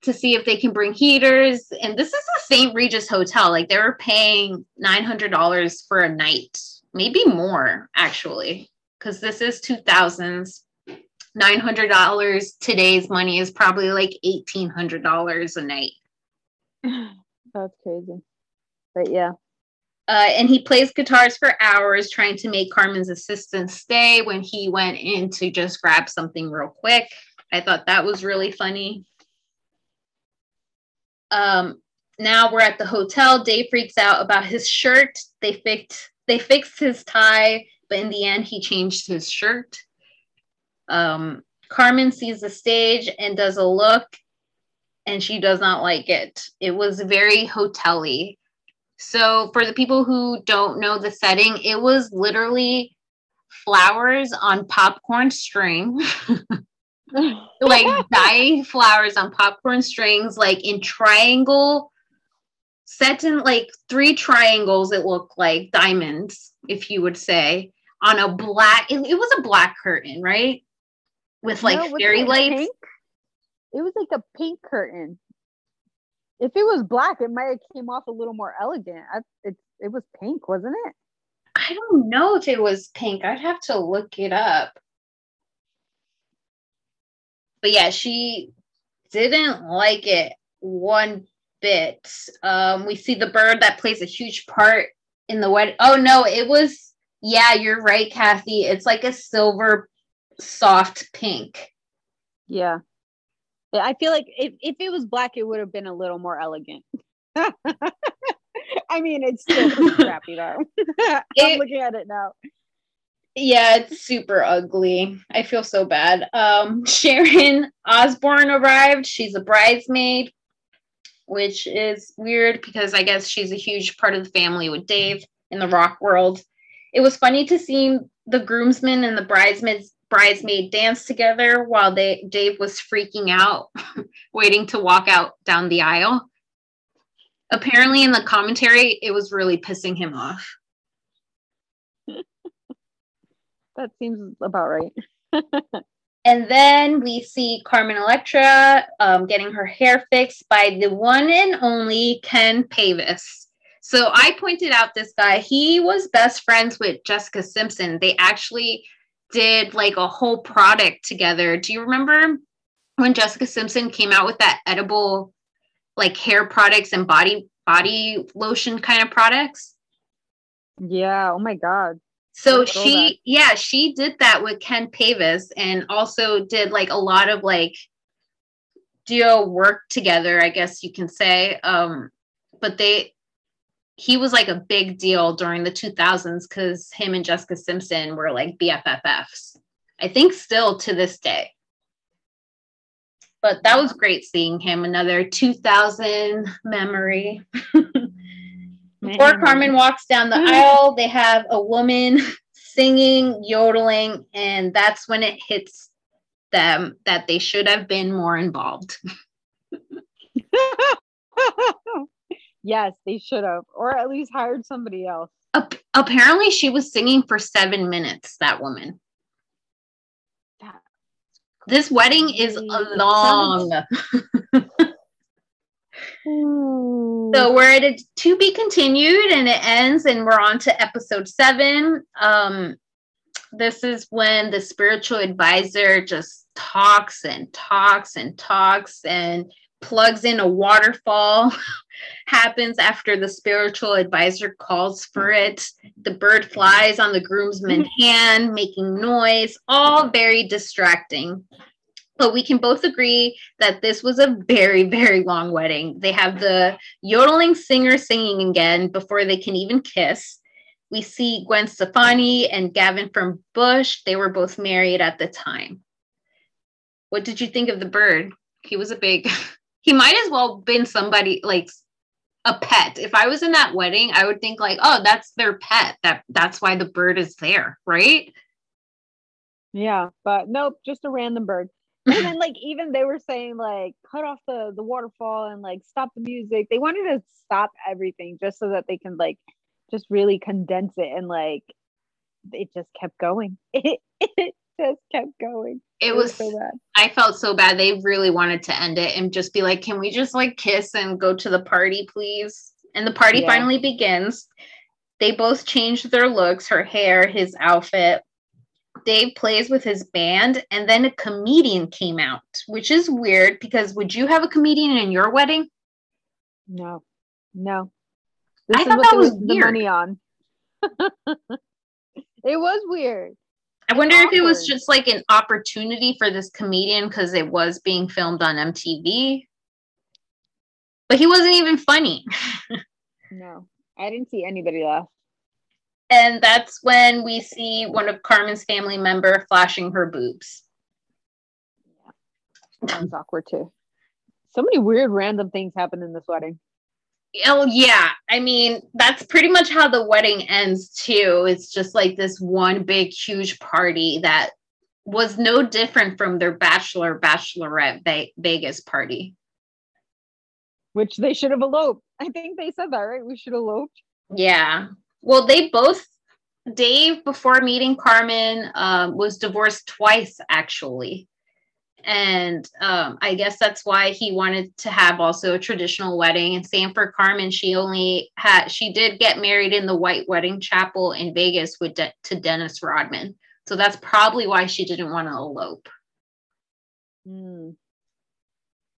to see if they can bring heaters. And this is the St. Regis Hotel. Like they were paying $900 for a night, maybe more actually, because this is 2000s. $900 today's money is probably like $1,800 a night. [sighs] That's crazy. But yeah. Uh, and he plays guitars for hours trying to make Carmen's assistant stay when he went in to just grab something real quick. I thought that was really funny. Um, now we're at the hotel. Dave freaks out about his shirt. They fixed they fixed his tie, but in the end he changed his shirt. Um, Carmen sees the stage and does a look, and she does not like it. It was very hotel-y. So, for the people who don't know the setting, it was literally flowers on popcorn string, [laughs] like [laughs] dying flowers on popcorn strings, like in triangle, set in like three triangles, it looked like diamonds, if you would say, on a black, it, it was a black curtain, right? With like No, fairy lights. pink? It was like a pink curtain. If it was black, it might have came off a little more elegant. I, it it was pink, wasn't it? I don't know if it was pink. I'd have to look it up. But yeah, she didn't like it one bit. Um, we see the bird that plays a huge part in the wedding. Oh no, it was yeah, you're right, Kathy. It's like a silver soft pink. Yeah. I feel like if, if it was black, it would have been a little more elegant. [laughs] I mean, it's still [laughs] crappy though. [laughs] I'm It- looking at it now. Yeah, it's super ugly. I feel so bad. Um, Sharon Osbourne arrived. She's a bridesmaid, which is weird because I guess she's a huge part of the family with Dave in the rock world. It was funny to see the groomsmen and the bridesmaids bridesmaid dance together while they Dave was freaking out, [laughs] waiting to walk out down the aisle. Apparently, in the commentary, it was really pissing him off. [laughs] That seems about right. [laughs] And then we see Carmen Electra um, getting her hair fixed by the one and only Ken Paves. So I pointed out this guy. He was best friends with Jessica Simpson. They actually did like a whole product together. Do you remember when Jessica Simpson came out with that edible like hair products and body body lotion kind of products? Yeah. Oh my god. So she, back. yeah, she did that with Ken Paves and also did like a lot of like duo work together, I guess you can say. Um, but they, he was like a big deal during the 2000s because him and Jessica Simpson were like BFFs. I think still to this day. But that was great seeing him. Another 2000 memory. [laughs] Before Carmen walks down the mm-hmm. aisle, they have a woman singing, yodeling, and that's when it hits them that they should have been more involved. [laughs] yes, they should have, or at least hired somebody else. Ap- apparently, she was singing for seven minutes, that woman. This wedding is a long. So we're at a to be continued and it ends and we're on to episode seven. Um this is when the spiritual advisor just talks and talks and talks and plugs in a waterfall [laughs] happens after the spiritual advisor calls for it. The bird flies on the groomsman's mm-hmm. hand making noise all very distracting. But we can both agree that this was a very very long wedding. They have the yodeling singer singing again before they can even kiss. We see gwen stefani and gavin from bush. They were both married at the time. What did you think of the bird? He was a big [laughs] he might as well been somebody like a pet if i was in that wedding i would think like oh that's their pet that that's why the bird is there right Yeah, but nope, just a random bird. [laughs] And then like even they were saying like cut off the the waterfall and like stop the music. They wanted to stop everything just so that they can like just really condense it and like it just kept going. It [laughs] it [laughs] just kept going. it was so bad. I felt so bad. They really wanted to end it and just be like, can we just like kiss and go to the party, please? And the party Yeah. finally begins. They both change their looks, her hair, his outfit. Dave plays with his band, and then a comedian came out, which is weird because would you have a comedian in your wedding? No, no. This I thought that was wasted the weird. money on. [laughs] it was weird. I wonder if it was just like an opportunity for this comedian because it was being filmed on MTV. But he wasn't even funny. [laughs] No, I didn't see anybody laugh. And that's when we see one of Carmen's family member flashing her boobs. That was awkward too. So many weird random things happened in this wedding. Oh yeah, I mean that's pretty much how the wedding ends too. It's just like this one big huge party that was no different from their bachelor bachelorette Ve- Vegas party. Which they should have eloped. I think they said that, right? We should have eloped. Yeah. Well, they both Dave before meeting Carmen um, was divorced twice actually. And um, I guess that's why he wanted to have also a traditional wedding. And same for Carmen. She only had she did get married in the White Wedding Chapel in Vegas with De- to Dennis Rodman. So that's probably why she didn't want to elope. Hmm.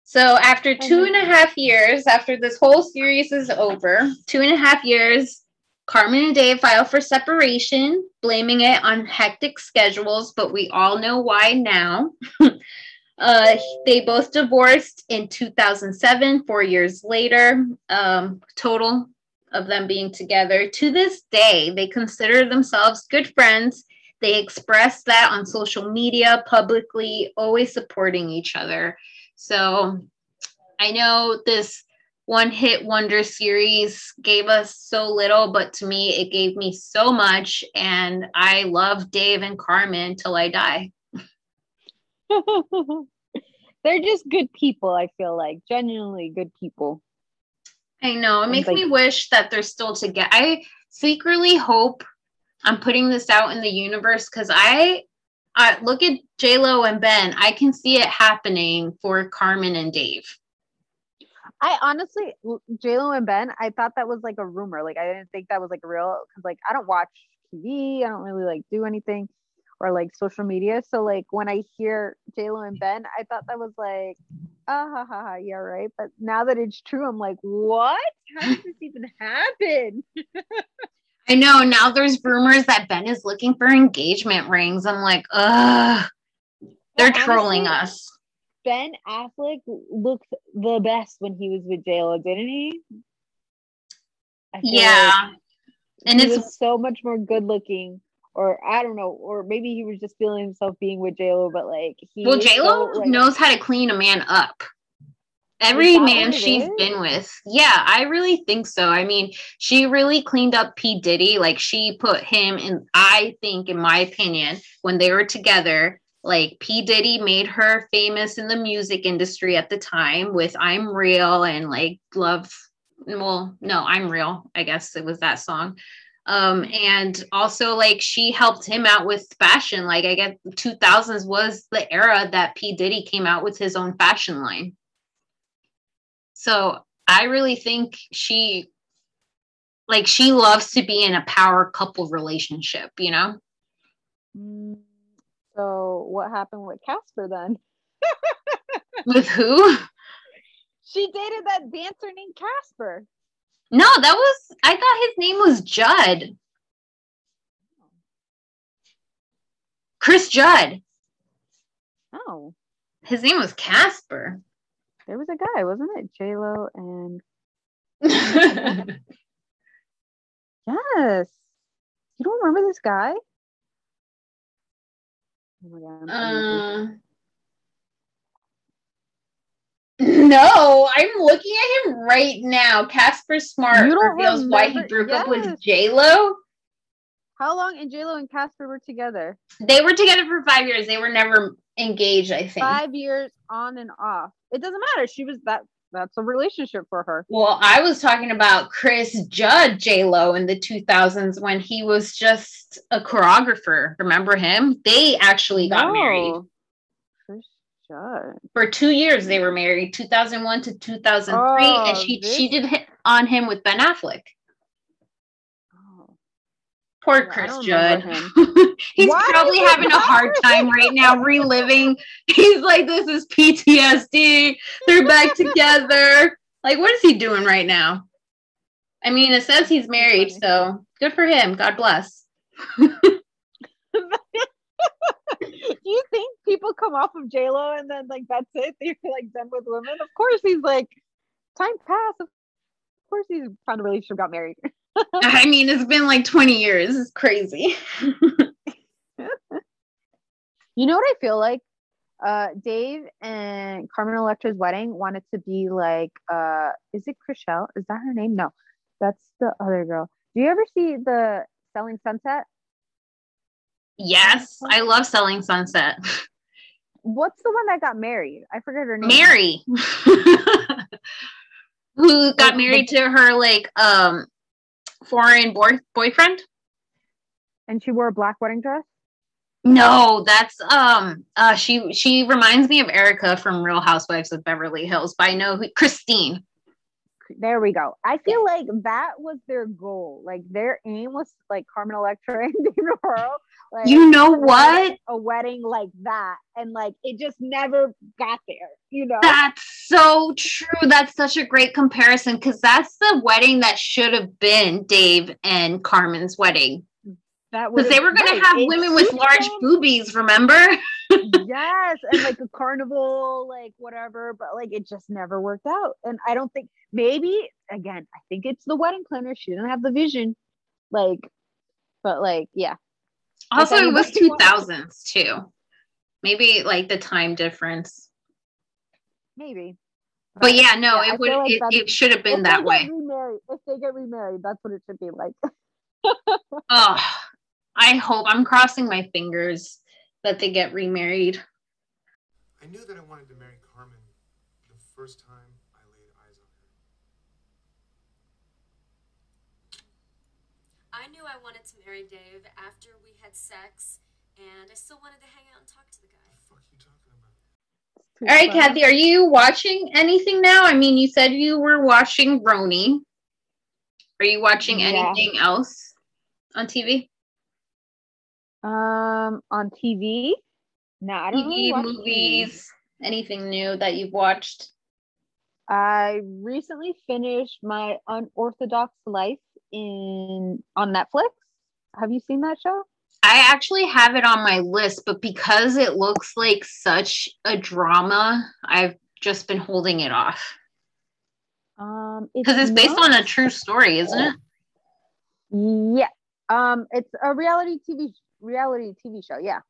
So after two and a half years, after this whole series is over, two and a half years, Carmen and Dave file for separation, blaming it on hectic schedules, but we all know why now. [laughs] uh, they both divorced in 2007, four years later, um, total of them being together. To this day, they consider themselves good friends. They express that on social media publicly, always supporting each other. So I know this one hit wonder series gave us so little, but to me, it gave me so much. And I love Dave and Carmen till I die. [laughs] They're just good people, I feel like. Genuinely good people. I know it makes like- me wish that they're still together. I secretly hope I'm putting this out in the universe because I, I look at J Lo and Ben. I can see it happening for Carmen and Dave. I honestly, J Lo and Ben, I thought that was like a rumor. Like I didn't think that was like real because like I don't watch TV. I don't really like do anything or like social media. So like when I hear J Lo and Ben, I thought that was like, ah ha ha ha, yeah right. But now that it's true, I'm like, what? How did this even happen? [laughs] I know now there's rumors that Ben is looking for engagement rings. I'm like, ugh, they're Well, trolling honestly, us. Ben Affleck looked the best when he was with J Lo, didn't he? Yeah. like And he it's was so much more good looking or I don't know, or maybe he was just feeling himself being with J Lo, but like he Well, is J Lo so, like- knows how to clean a man up. Every man she's is? been with, yeah, I really think so. I mean, she really cleaned up P Diddy. Like she put him in. I think, in my opinion, when they were together, like P Diddy made her famous in the music industry at the time with "I'm Real" and like "Love." Well, no, "I'm Real." I guess it was that song um and also like she helped him out with fashion. Like i guess 2000s was the era that p. Diddy came out with his own fashion line. So i really think she like she loves to be in a power couple relationship you know? Mm, So what happened with Casper then? with who? [laughs] She dated that dancer named Casper. No that was i thought his name was judd cris judd Oh, his name was casper there was a guy, wasn't it? J Lo and [laughs] yes. You don't remember this guy? Oh my god. Uh, [laughs] no, I'm looking at him right now. Casper Smart reveals why he remember- broke up with yes. J Lo. How long and J Lo and Casper were together? They were together for five years. They were never engaged. I think. Five years on and off. It doesn't matter. She was that. That's a relationship for her. Well, I was talking about Cris Judd J Lo in the 2000s when he was just a choreographer. Remember him? They actually got married No. Cris Judd. for two years. They were married, 2001 to 2003, and Oh, she this- she did hit on him with Ben Affleck. Oh. Poor Cris Judd. [laughs] He's Why probably having a hard time right now reliving. [laughs] He's like, this is PTSD. They're back [laughs] together. Like, what is he doing right now? I mean, it says he's married, so good for him. God bless. Do you think people come off of J Lo and then like that's it? [laughs] They're like done with women? Of course he's like time passed. Of course he's found a relationship, got married. [laughs] I mean, it's been like 20 years. It's crazy. [laughs] You know what I feel like? Uh Dave and Carmen Electra's wedding wanted to be like uh is it Chrishell? Is that her name? No. That's the other girl. Do you ever see the Selling Sunset? Yes, I love Selling Sunset. What's the one that got married? I forget her name. Mary, [laughs] who got The- married to her like um foreign boy- boyfriend. And she wore a black wedding dress? No, that's um uh she she reminds me of Erika from Real Housewives of Beverly Hills, but I know who Christine. There we go. I feel like that was their goal. Like their aim was like Carmen Electra and [laughs] Dave Navarro. Like You know what? A wedding like that. And like it just never got there, you know? That's so true. That's such a great comparison because that's the wedding that should have been Dave and Carmen's wedding. that Because they were gonna have it women with large boobies, remember? [laughs] yes, and like a carnival, like whatever, but like it just never worked out. And I don't think maybe again, I think it's the wedding planner. She didn't have the vision. Like, but like, yeah. Also, it was anybody two too. Maybe like the time difference. Maybe. But yeah, no, yeah, it would feel like it, it should have been if that they way. Get remarried, if they get remarried, that's what it should be like. [laughs] Oh, I hope I'm crossing my fingers that they get remarried. I knew that I wanted to marry Carmen the first time I laid eyes on her. I knew I wanted to marry Dave after we had sex, and I still wanted to hang out and talk to the guy. What the fuck are you talking about? All right, funny. Kathy, are you watching anything now? I mean, you said you were watching RHONY. Are you watching Yeah. anything else on TV? Um, on TV. No, I don't really TV, watch movies, anything new that you've watched? I recently finished my unorthodox life in on Netflix. Have you seen that show? I actually have it on my list, but because it looks like such a drama, I've just been holding it off. Um, Because it's based not- on a true story, isn't it? Yeah. Um, it's a reality TV reality TV show. Yeah.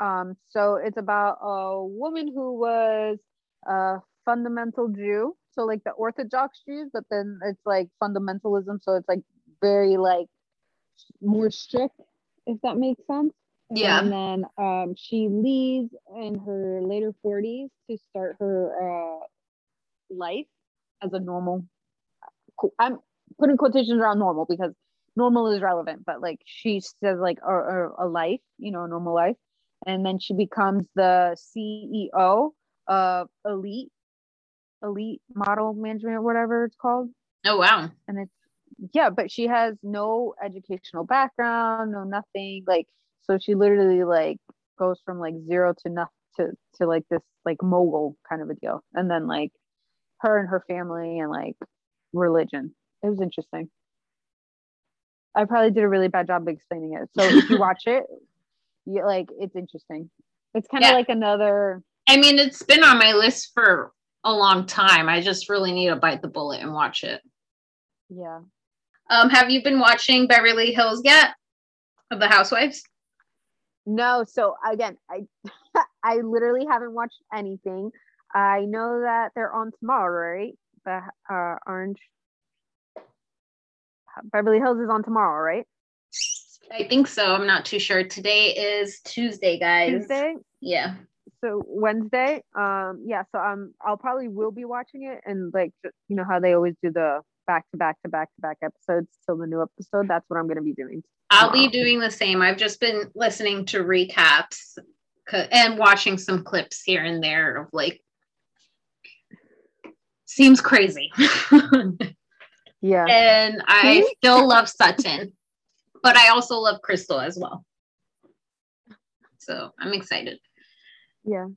Um, so it's about a woman who was a fundamental Jew, so like the Orthodox Jews, but then it's like fundamentalism, so it's like very like more strict, if that makes sense. Yeah. And then um, she leaves in her later 40s to start her uh, life as a normal. I'm putting quotations around normal because normal is relevant, but like she says, like a, a, a life, you know, a normal life. And then she becomes the CEO of Elite, Elite Model Management, or whatever it's called. Oh wow. And it's yeah, but she has no educational background, no nothing. Like so she literally like goes from like zero to nothing to to like this like mogul kind of a deal. And then like her and her family and like religion. It was interesting. I probably did a really bad job of explaining it. So if you [laughs] watch it, you like it's interesting. It's kind of Yeah. like another I mean, it's been on my list for a long time. I just really need to bite the bullet and watch it. yeah. Um, have you been watching Beverly Hills yet? Of the Housewives? No, so again, I [laughs] I literally haven't watched anything. I know that they're on tomorrow, right? The uh, Orange Beverly Hills is on tomorrow, right? I think so. I'm not too sure. Today is Tuesday, guys. Tuesday. Yeah. So Wednesday. Um, yeah. So um, I'll probably will be watching it, and like you know how they always do the back to back to back to back episodes till the new episode. That's what I'm gonna be doing. I'll be doing the same. I've just been listening to recaps and watching some clips here and there of like seems crazy. [laughs] Yeah. and I still love Sutton, but I also love Crystal as well. So I'm excited. Yeah.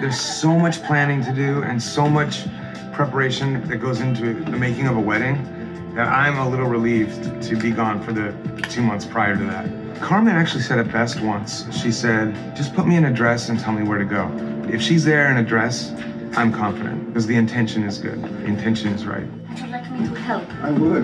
There's so much planning to do and so much preparation that goes into the making of a wedding that I'm a little relieved to be gone for the two months prior to that. Carmen actually said it best once. She said, just put me in a dress and tell me where to go. If she's there in a dress, I'm confident because the intention is good. The intention is right. Would you like me to help? I would.